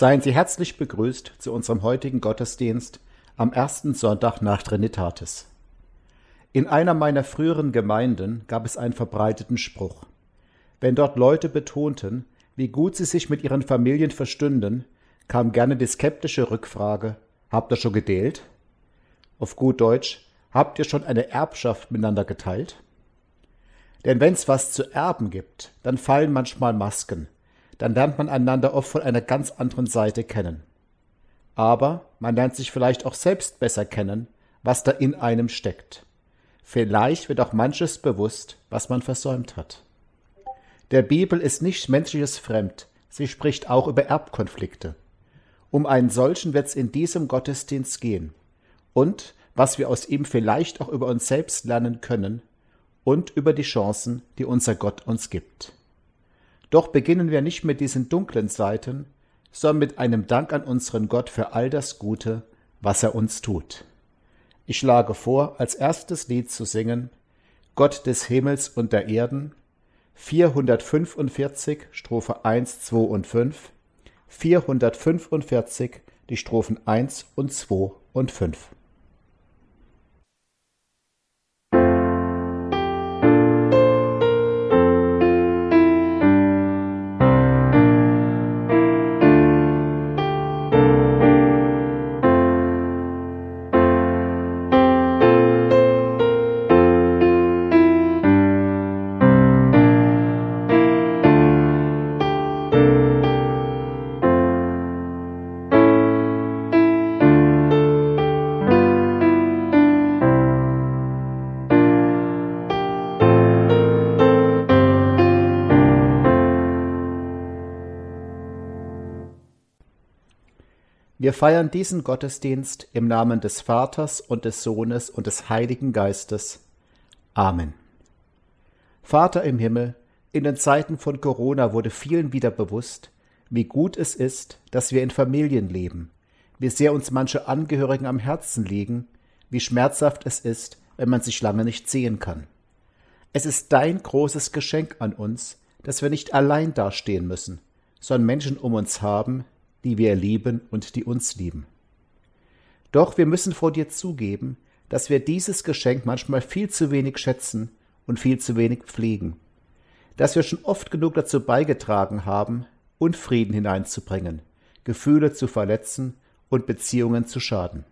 Seien Sie herzlich begrüßt zu unserem heutigen Gottesdienst am ersten Sonntag nach Trinitatis. In einer meiner früheren Gemeinden gab es einen verbreiteten Spruch. Wenn dort Leute betonten, wie gut sie sich mit ihren Familien verstünden, kam gerne die skeptische Rückfrage, habt ihr schon gedealt? Auf gut Deutsch, habt ihr schon eine Erbschaft miteinander geteilt? Denn wenn's was zu erben gibt, dann fallen manchmal Masken, dann lernt man einander oft von einer ganz anderen Seite kennen. Aber man lernt sich vielleicht auch selbst besser kennen, was da in einem steckt. Vielleicht wird auch manches bewusst, was man versäumt hat. Der Bibel ist nicht menschliches fremd, sie spricht auch über Erbkonflikte. Um einen solchen wird's in diesem Gottesdienst gehen. Und was wir aus ihm vielleicht auch über uns selbst lernen können und über die Chancen, die unser Gott uns gibt. Doch beginnen wir nicht mit diesen dunklen Seiten, sondern mit einem Dank an unseren Gott für all das Gute, was er uns tut. Ich schlage vor, als erstes Lied zu singen Gott des Himmels und der Erden, 445, Strophe 1, 2 und 5, 445, die Strophen 1 und 2 und 5. Wir feiern diesen Gottesdienst im Namen des Vaters und des Sohnes und des Heiligen Geistes. Amen. Vater im Himmel, in den Zeiten von Corona wurde vielen wieder bewusst, wie gut es ist, dass wir in Familien leben, wie sehr uns manche Angehörigen am Herzen liegen, wie schmerzhaft es ist, wenn man sich lange nicht sehen kann. Es ist dein großes Geschenk an uns, dass wir nicht allein dastehen müssen, sondern Menschen um uns haben, die wir lieben und die uns lieben. Doch wir müssen vor dir zugeben, dass wir dieses Geschenk manchmal viel zu wenig schätzen und viel zu wenig pflegen, dass wir schon oft genug dazu beigetragen haben, Unfrieden hineinzubringen, Gefühle zu verletzen und Beziehungen zu schaden.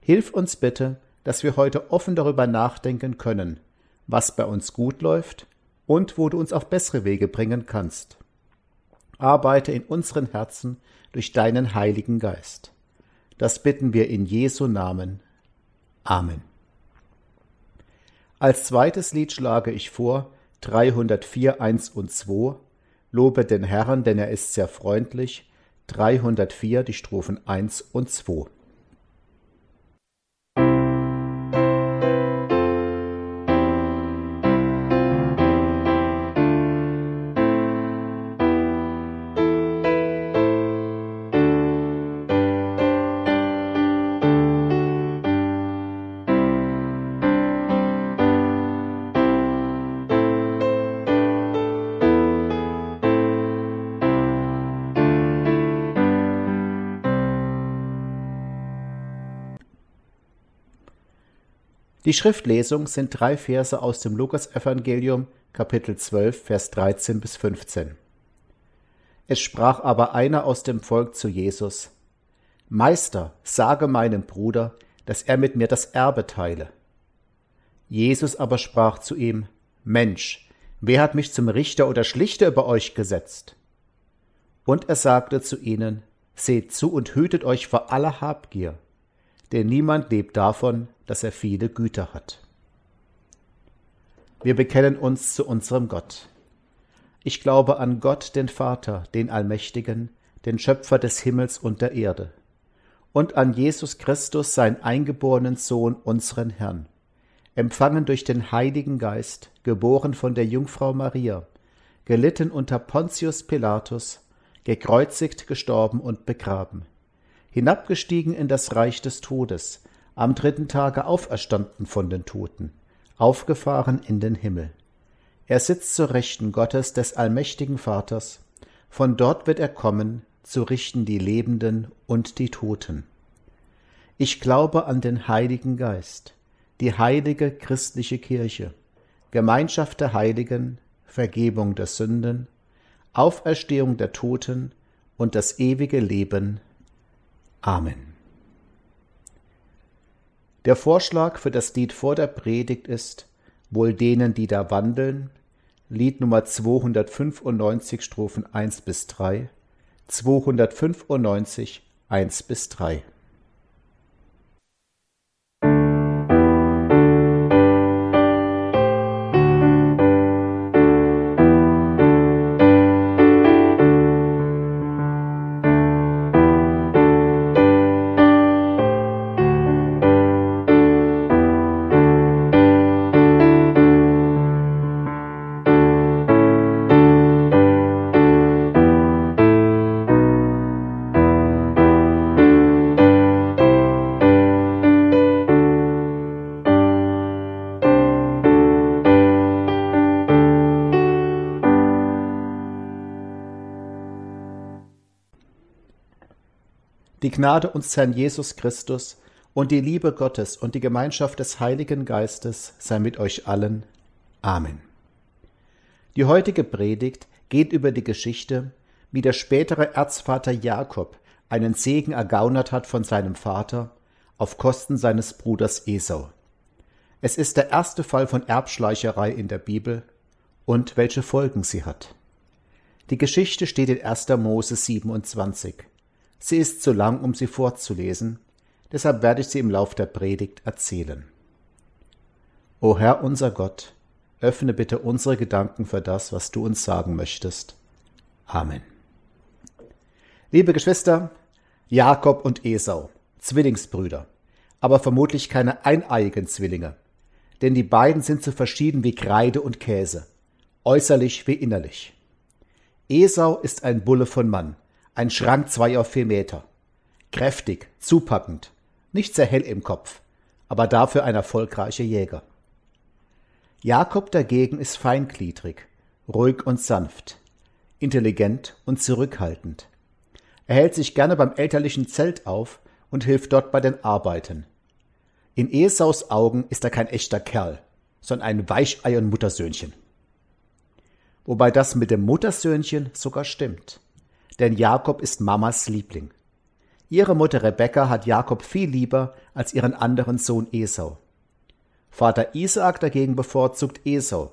Hilf uns bitte, dass wir heute offen darüber nachdenken können, was bei uns gut läuft und wo du uns auf bessere Wege bringen kannst arbeite in unseren Herzen durch deinen Heiligen Geist. Das bitten wir in Jesu Namen. Amen. Als zweites Lied schlage ich vor 304 1 und 2 Lobe den Herrn, denn er ist sehr freundlich 304 die Strophen 1 und 2. Die Schriftlesung sind drei Verse aus dem Lukasevangelium, Kapitel 12, Vers 13 bis 15. Es sprach aber einer aus dem Volk zu Jesus, Meister, sage meinem Bruder, dass er mit mir das Erbe teile. Jesus aber sprach zu ihm, Mensch, wer hat mich zum Richter oder Schlichter über euch gesetzt? Und er sagte zu ihnen, Seht zu und hütet euch vor aller Habgier, denn niemand lebt davon, dass er viele Güter hat. Wir bekennen uns zu unserem Gott. Ich glaube an Gott, den Vater, den Allmächtigen, den Schöpfer des Himmels und der Erde, und an Jesus Christus, sein eingeborenen Sohn, unseren Herrn, empfangen durch den Heiligen Geist, geboren von der Jungfrau Maria, gelitten unter Pontius Pilatus, gekreuzigt, gestorben und begraben, hinabgestiegen in das Reich des Todes, am dritten Tage auferstanden von den Toten, aufgefahren in den Himmel. Er sitzt zur Rechten Gottes des allmächtigen Vaters, von dort wird er kommen, zu richten die Lebenden und die Toten. Ich glaube an den Heiligen Geist, die heilige christliche Kirche, Gemeinschaft der Heiligen, Vergebung der Sünden, Auferstehung der Toten und das ewige Leben. Amen. Der Vorschlag für das Lied vor der Predigt ist Wohl denen, die da wandeln, Lied Nummer 295 Strophen 1 bis 3, 295 1 bis 3. Gnade uns Herrn Jesus Christus und die Liebe Gottes und die Gemeinschaft des Heiligen Geistes sei mit euch allen. Amen. Die heutige Predigt geht über die Geschichte, wie der spätere Erzvater Jakob einen Segen ergaunert hat von seinem Vater auf Kosten seines Bruders Esau. Es ist der erste Fall von Erbschleicherei in der Bibel und welche Folgen sie hat. Die Geschichte steht in 1. Mose 27. Sie ist zu lang, um sie vorzulesen, deshalb werde ich sie im Lauf der Predigt erzählen. O Herr unser Gott, öffne bitte unsere Gedanken für das, was du uns sagen möchtest. Amen. Liebe Geschwister, Jakob und Esau, Zwillingsbrüder, aber vermutlich keine eineiigen Zwillinge, denn die beiden sind so verschieden wie Kreide und Käse, äußerlich wie innerlich. Esau ist ein Bulle von Mann, ein Schrank zwei auf vier Meter. Kräftig, zupackend, nicht sehr hell im Kopf, aber dafür ein erfolgreicher Jäger. Jakob dagegen ist feingliedrig, ruhig und sanft, intelligent und zurückhaltend. Er hält sich gerne beim elterlichen Zelt auf und hilft dort bei den Arbeiten. In Esaus Augen ist er kein echter Kerl, sondern ein Weichei und Muttersöhnchen. Wobei das mit dem Muttersöhnchen sogar stimmt denn Jakob ist Mamas Liebling. Ihre Mutter Rebekka hat Jakob viel lieber als ihren anderen Sohn Esau. Vater Isaak dagegen bevorzugt Esau,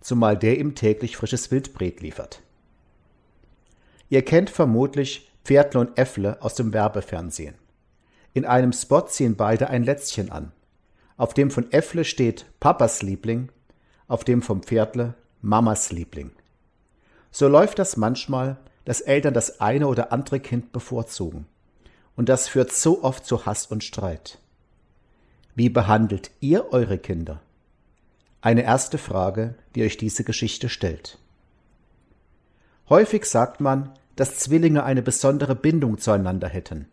zumal der ihm täglich frisches Wildbret liefert. Ihr kennt vermutlich Pferdle und Äffle aus dem Werbefernsehen. In einem Spot ziehen beide ein Lätzchen an. Auf dem von Äffle steht Papas Liebling, auf dem vom Pferdle Mamas Liebling. So läuft das manchmal, dass Eltern das eine oder andere Kind bevorzugen. Und das führt so oft zu Hass und Streit. Wie behandelt ihr eure Kinder? Eine erste Frage, die euch diese Geschichte stellt. Häufig sagt man, dass Zwillinge eine besondere Bindung zueinander hätten.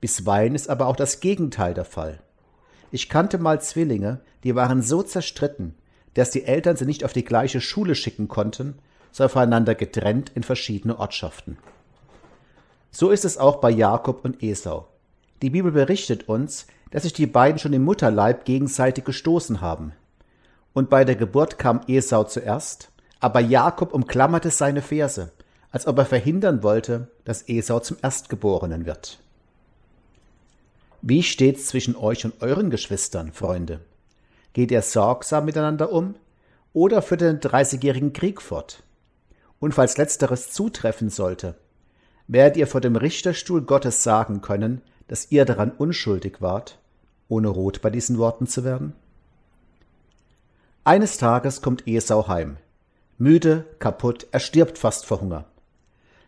Bisweilen ist aber auch das Gegenteil der Fall. Ich kannte mal Zwillinge, die waren so zerstritten, dass die Eltern sie nicht auf die gleiche Schule schicken konnten sei voneinander getrennt in verschiedene Ortschaften. So ist es auch bei Jakob und Esau. Die Bibel berichtet uns, dass sich die beiden schon im Mutterleib gegenseitig gestoßen haben. Und bei der Geburt kam Esau zuerst, aber Jakob umklammerte seine Ferse, als ob er verhindern wollte, dass Esau zum Erstgeborenen wird. Wie steht's zwischen euch und euren Geschwistern, Freunde? Geht ihr sorgsam miteinander um oder führt ihr den Dreißigjährigen Krieg fort? Und falls letzteres zutreffen sollte, werdet ihr vor dem Richterstuhl Gottes sagen können, dass ihr daran unschuldig wart, ohne rot bei diesen Worten zu werden? Eines Tages kommt Esau heim. Müde, kaputt, er stirbt fast vor Hunger.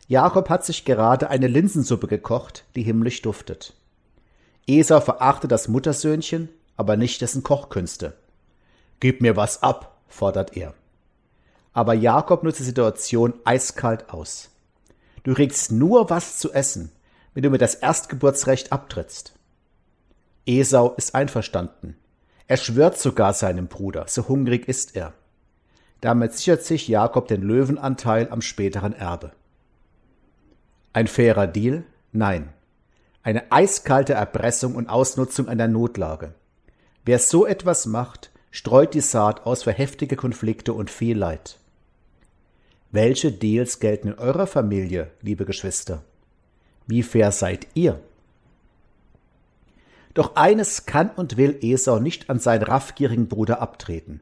Jakob hat sich gerade eine Linsensuppe gekocht, die himmlisch duftet. Esau verachtet das Muttersöhnchen, aber nicht dessen Kochkünste. Gib mir was ab, fordert er. Aber Jakob nutzt die Situation eiskalt aus. Du kriegst nur was zu essen, wenn du mir das Erstgeburtsrecht abtrittst. Esau ist einverstanden. Er schwört sogar seinem Bruder, so hungrig ist er. Damit sichert sich Jakob den Löwenanteil am späteren Erbe. Ein fairer Deal? Nein. Eine eiskalte Erpressung und Ausnutzung einer Notlage. Wer so etwas macht, streut die Saat aus für heftige Konflikte und viel Leid. Welche Deals gelten in eurer Familie, liebe Geschwister? Wie fair seid ihr? Doch eines kann und will Esau nicht an seinen raffgierigen Bruder abtreten.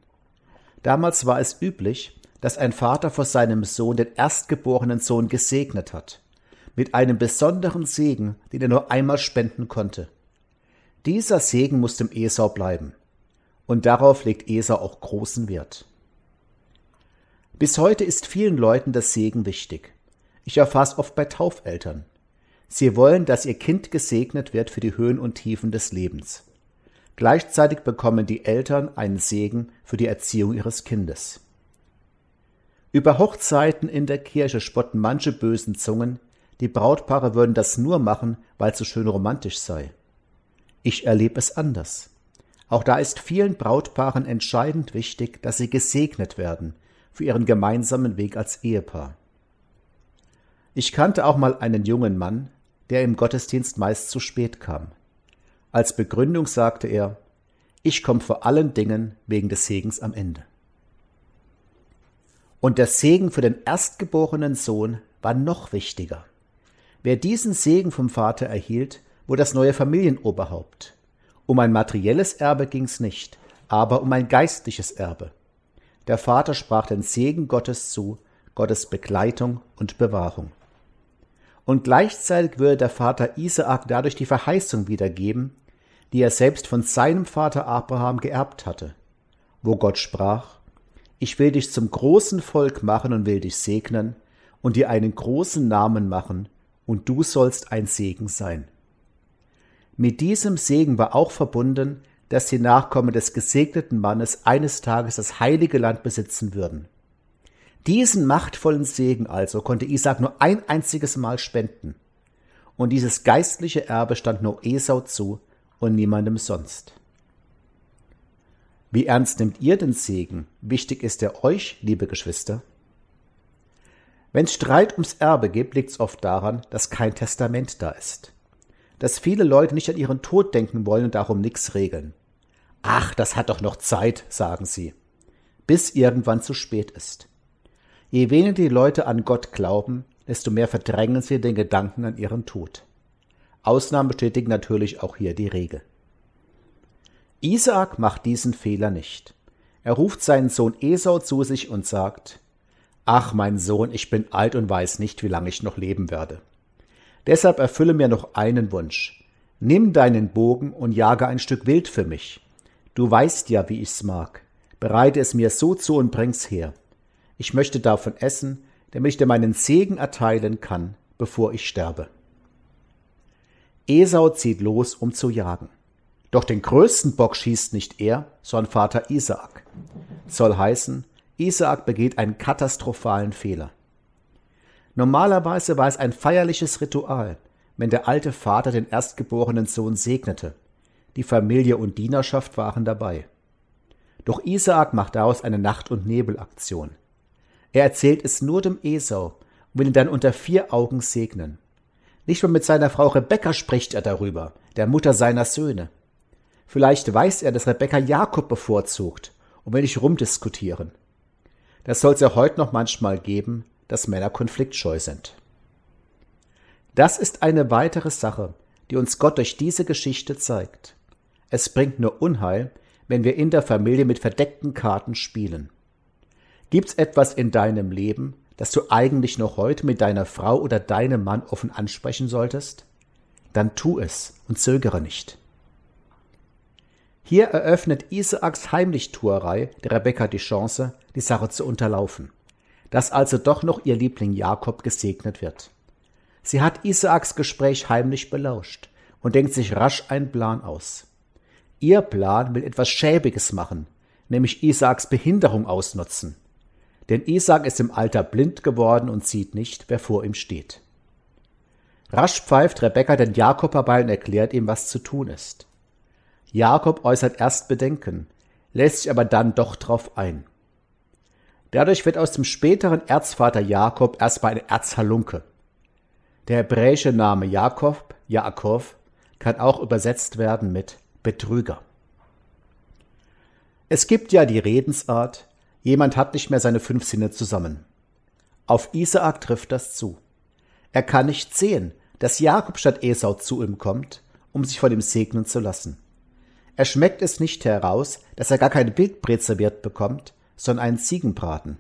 Damals war es üblich, dass ein Vater vor seinem Sohn den erstgeborenen Sohn gesegnet hat, mit einem besonderen Segen, den er nur einmal spenden konnte. Dieser Segen muss dem Esau bleiben. Und darauf legt Esau auch großen Wert. Bis heute ist vielen Leuten das Segen wichtig. Ich erfahre es oft bei Taufeltern. Sie wollen, dass ihr Kind gesegnet wird für die Höhen und Tiefen des Lebens. Gleichzeitig bekommen die Eltern einen Segen für die Erziehung ihres Kindes. Über Hochzeiten in der Kirche spotten manche bösen Zungen, die Brautpaare würden das nur machen, weil es so schön romantisch sei. Ich erlebe es anders. Auch da ist vielen Brautpaaren entscheidend wichtig, dass sie gesegnet werden für ihren gemeinsamen Weg als Ehepaar. Ich kannte auch mal einen jungen Mann, der im Gottesdienst meist zu spät kam. Als Begründung sagte er, ich komme vor allen Dingen wegen des Segens am Ende. Und der Segen für den erstgeborenen Sohn war noch wichtiger. Wer diesen Segen vom Vater erhielt, wurde das neue Familienoberhaupt. Um ein materielles Erbe ging's nicht, aber um ein geistliches Erbe. Der Vater sprach den Segen Gottes zu, Gottes Begleitung und Bewahrung. Und gleichzeitig würde der Vater Isaak dadurch die Verheißung wiedergeben, die er selbst von seinem Vater Abraham geerbt hatte, wo Gott sprach, ich will dich zum großen Volk machen und will dich segnen und dir einen großen Namen machen, und du sollst ein Segen sein. Mit diesem Segen war auch verbunden, dass die Nachkommen des gesegneten Mannes eines Tages das heilige Land besitzen würden. Diesen machtvollen Segen also konnte Isaac nur ein einziges Mal spenden. Und dieses geistliche Erbe stand nur Esau zu, und niemandem sonst. Wie ernst nimmt ihr den Segen? Wichtig ist er euch, liebe Geschwister? Wenn es Streit ums Erbe gibt, liegt es oft daran, dass kein Testament da ist. Dass viele Leute nicht an ihren Tod denken wollen und darum nichts regeln. Ach, das hat doch noch Zeit, sagen sie. Bis irgendwann zu spät ist. Je weniger die Leute an Gott glauben, desto mehr verdrängen sie den Gedanken an ihren Tod. Ausnahmen bestätigen natürlich auch hier die Regel. Isaak macht diesen Fehler nicht. Er ruft seinen Sohn Esau zu sich und sagt, Ach, mein Sohn, ich bin alt und weiß nicht, wie lange ich noch leben werde. Deshalb erfülle mir noch einen Wunsch. Nimm deinen Bogen und jage ein Stück Wild für mich. Du weißt ja, wie ich's mag. Bereite es mir so zu und bring's her. Ich möchte davon essen, damit ich dir meinen Segen erteilen kann, bevor ich sterbe. Esau zieht los, um zu jagen. Doch den größten Bock schießt nicht er, sondern Vater Isaak. Soll heißen, Isaak begeht einen katastrophalen Fehler. Normalerweise war es ein feierliches Ritual, wenn der alte Vater den erstgeborenen Sohn segnete. Die Familie und Dienerschaft waren dabei. Doch Isaak macht daraus eine Nacht- und Nebelaktion. Er erzählt es nur dem Esau und will ihn dann unter vier Augen segnen. Nicht mal mit seiner Frau Rebekka spricht er darüber, der Mutter seiner Söhne. Vielleicht weiß er, dass Rebekka Jakob bevorzugt und will nicht rumdiskutieren. Das soll es ja heute noch manchmal geben, dass Männer konfliktscheu sind. Das ist eine weitere Sache, die uns Gott durch diese Geschichte zeigt. Es bringt nur Unheil, wenn wir in der Familie mit verdeckten Karten spielen. Gibt's etwas in deinem Leben, das du eigentlich noch heute mit deiner Frau oder deinem Mann offen ansprechen solltest? Dann tu es und zögere nicht. Hier eröffnet Isaaks Heimlichtuerei der Rebekka die Chance, die Sache zu unterlaufen, dass also doch noch ihr Liebling Jakob gesegnet wird. Sie hat Isaaks Gespräch heimlich belauscht und denkt sich rasch einen Plan aus. Ihr Plan will etwas Schäbiges machen, nämlich Isaaks Behinderung ausnutzen denn Isaac ist im Alter blind geworden und sieht nicht, wer vor ihm steht. Rasch pfeift Rebekka den Jakob herbei und erklärt ihm, was zu tun ist. Jakob äußert erst Bedenken, lässt sich aber dann doch drauf ein. Dadurch wird aus dem späteren Erzvater Jakob erstmal ein Erzhalunke. Der hebräische Name Jakob, Jakob, kann auch übersetzt werden mit Betrüger. Es gibt ja die Redensart, jemand hat nicht mehr seine fünf Sinne zusammen. Auf Isaak trifft das zu. Er kann nicht sehen, dass Jakob statt Esau zu ihm kommt, um sich von ihm segnen zu lassen. Er schmeckt es nicht heraus, dass er gar keine Wildbret serviert bekommt, sondern einen Ziegenbraten.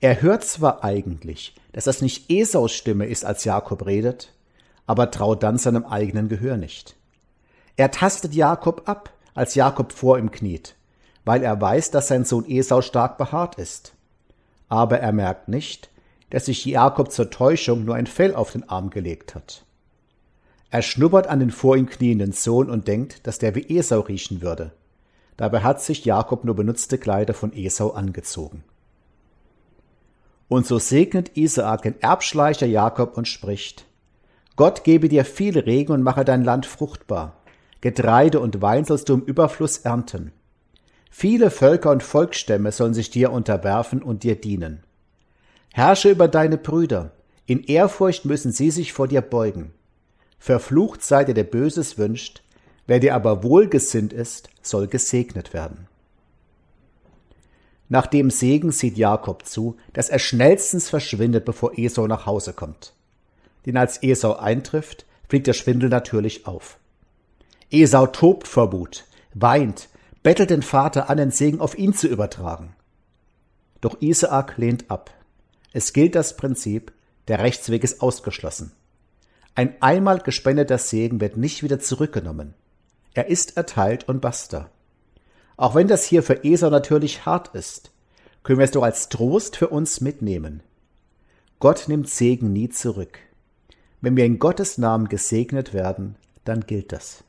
Er hört zwar eigentlich, dass das nicht Esaus Stimme ist, als Jakob redet, aber traut dann seinem eigenen Gehör nicht. Er tastet Jakob ab, als Jakob vor ihm kniet, weil er weiß, dass sein Sohn Esau stark behaart ist. Aber er merkt nicht, dass sich Jakob zur Täuschung nur ein Fell auf den Arm gelegt hat. Er schnuppert an den vor ihm knienden Sohn und denkt, dass der wie Esau riechen würde. Dabei hat sich Jakob nur benutzte Kleider von Esau angezogen. Und so segnet Isaak den Erbschleicher Jakob und spricht, Gott gebe dir viel Regen und mache dein Land fruchtbar. Getreide und Wein sollst du im Überfluss ernten. Viele Völker und Volksstämme sollen sich dir unterwerfen und dir dienen. Herrsche über deine Brüder, in Ehrfurcht müssen sie sich vor dir beugen. Verflucht sei der, der Böses wünscht, wer dir aber wohlgesinnt ist, soll gesegnet werden. Nach dem Segen sieht Jakob zu, dass er schnellstens verschwindet, bevor Esau nach Hause kommt. Denn als Esau eintrifft, fliegt der Schwindel natürlich auf. Esau tobt vor Wut, weint, bettelt den Vater an, den Segen auf ihn zu übertragen. Doch Isaak lehnt ab. Es gilt das Prinzip, der Rechtsweg ist ausgeschlossen. Ein einmal gespendeter Segen wird nicht wieder zurückgenommen. Er ist erteilt und basta. Auch wenn das hier für Esau natürlich hart ist, können wir es doch als Trost für uns mitnehmen. Gott nimmt Segen nie zurück. Wenn wir in Gottes Namen gesegnet werden, dann gilt das.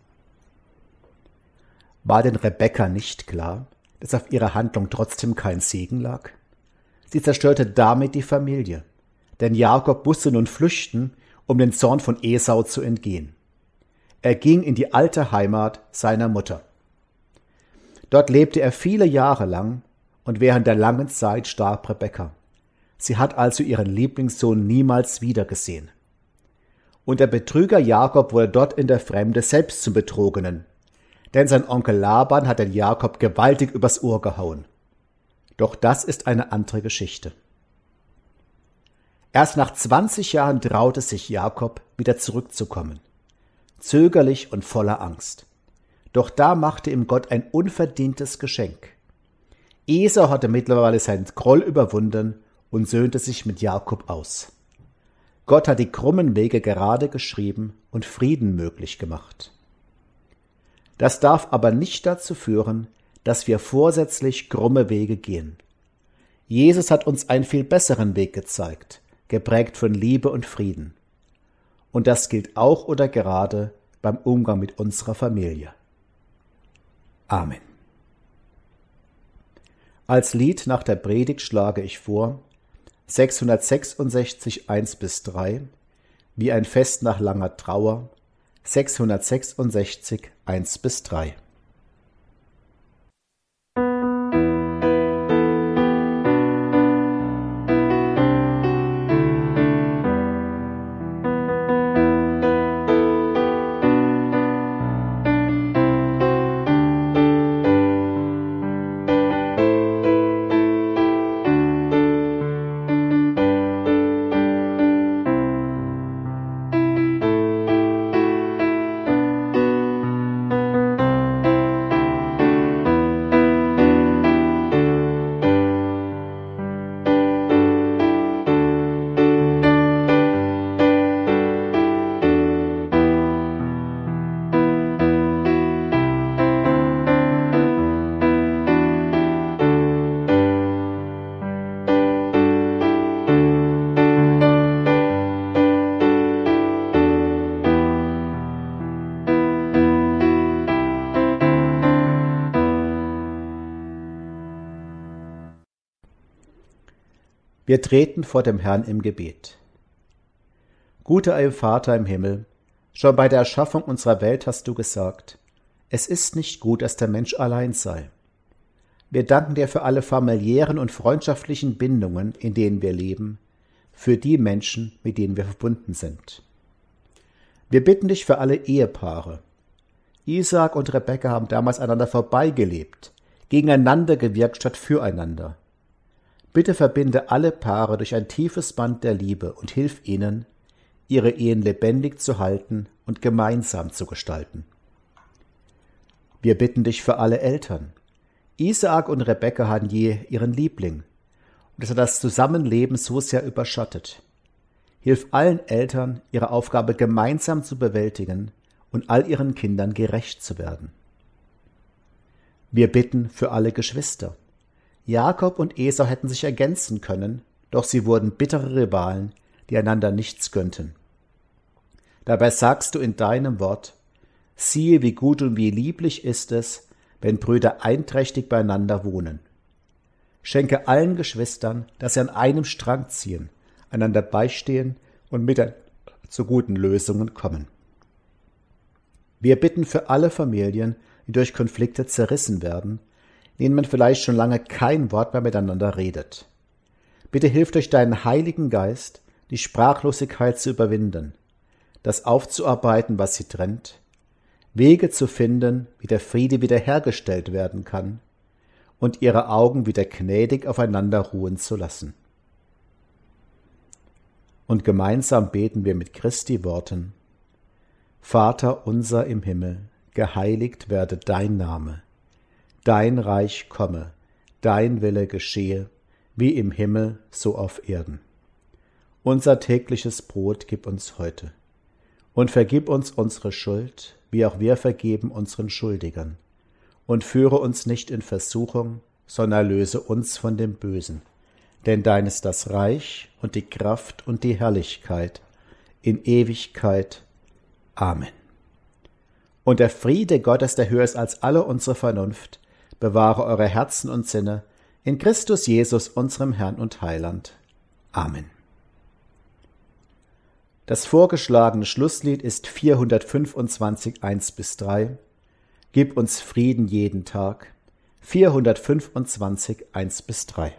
War denn Rebekka nicht klar, dass auf ihrer Handlung trotzdem kein Segen lag? Sie zerstörte damit die Familie, denn Jakob musste nun flüchten, um den Zorn von Esau zu entgehen. Er ging in die alte Heimat seiner Mutter. Dort lebte er viele Jahre lang und während der langen Zeit starb Rebekka. Sie hat also ihren Lieblingssohn niemals wiedergesehen. Und der Betrüger Jakob wurde dort in der Fremde selbst zum Betrogenen, denn sein Onkel Laban hat den Jakob gewaltig übers Ohr gehauen. Doch das ist eine andere Geschichte. Erst nach 20 Jahren traute sich Jakob, wieder zurückzukommen. Zögerlich und voller Angst. Doch da machte ihm Gott ein unverdientes Geschenk. Esau hatte mittlerweile seinen Groll überwunden und söhnte sich mit Jakob aus. Gott hat die krummen Wege gerade geschrieben und Frieden möglich gemacht. Das darf aber nicht dazu führen, dass wir vorsätzlich krumme Wege gehen. Jesus hat uns einen viel besseren Weg gezeigt, geprägt von Liebe und Frieden. Und das gilt auch oder gerade beim Umgang mit unserer Familie. Amen. Als Lied nach der Predigt schlage ich vor 666 1 bis 3 wie ein Fest nach langer Trauer 666 1 bis 3. Wir treten vor dem Herrn im Gebet. Guter Vater im Himmel, schon bei der Erschaffung unserer Welt hast du gesagt, es ist nicht gut, dass der Mensch allein sei. Wir danken dir für alle familiären und freundschaftlichen Bindungen, in denen wir leben, für die Menschen, mit denen wir verbunden sind. Wir bitten dich für alle Ehepaare. Isaac und Rebekka haben damals einander vorbeigelebt, gegeneinander gewirkt statt füreinander. Bitte verbinde alle Paare durch ein tiefes Band der Liebe und hilf ihnen, ihre Ehen lebendig zu halten und gemeinsam zu gestalten. Wir bitten dich für alle Eltern. Isaak und Rebekka hatten je ihren Liebling, und es hat das Zusammenleben so sehr überschattet. Hilf allen Eltern, ihre Aufgabe gemeinsam zu bewältigen und all ihren Kindern gerecht zu werden. Wir bitten für alle Geschwister. Jakob und Esau hätten sich ergänzen können, doch sie wurden bittere Rivalen, die einander nichts gönnten. Dabei sagst du in deinem Wort, siehe, wie gut und wie lieblich ist es, wenn Brüder einträchtig beieinander wohnen. Schenke allen Geschwistern, dass sie an einem Strang ziehen, einander beistehen und miteinander zu guten Lösungen kommen. Wir bitten für alle Familien, die durch Konflikte zerrissen werden, denen man vielleicht schon lange kein Wort mehr miteinander redet. Bitte hilf durch deinen Heiligen Geist, die Sprachlosigkeit zu überwinden, das aufzuarbeiten, was sie trennt, Wege zu finden, wie der Friede wiederhergestellt werden kann, und ihre Augen wieder gnädig aufeinander ruhen zu lassen. Und gemeinsam beten wir mit Christi Worten Vater unser im Himmel, geheiligt werde dein Name, dein Reich komme, dein Wille geschehe, wie im Himmel so auf Erden. Unser tägliches Brot gib uns heute, und vergib uns unsere Schuld, wie auch wir vergeben unseren Schuldigern. Und führe uns nicht in Versuchung, sondern löse uns von dem Bösen. Denn dein ist das Reich und die Kraft und die Herrlichkeit in Ewigkeit. Amen. Und der Friede Gottes, der höher ist als alle unsere Vernunft, bewahre eure Herzen und Sinne in Christus Jesus, unserem Herrn und Heiland. Amen. Das vorgeschlagene Schlusslied ist 425 1 bis 3. Gib uns Frieden jeden Tag. 425 1 bis 3.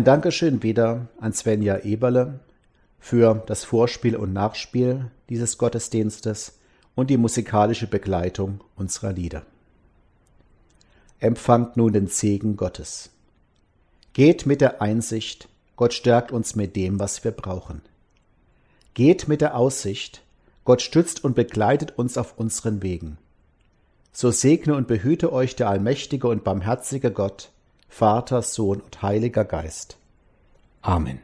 Ein Dankeschön wieder an Svenja Eberle für das Vorspiel und Nachspiel dieses Gottesdienstes und die musikalische Begleitung unserer Lieder. Empfangt nun den Segen Gottes. Geht mit der Einsicht, Gott stärkt uns mit dem, was wir brauchen. Geht mit der Aussicht, Gott stützt und begleitet uns auf unseren Wegen. So segne und behüte euch der allmächtige und barmherzige Gott, Vater, Sohn und Heiliger Geist. Amen.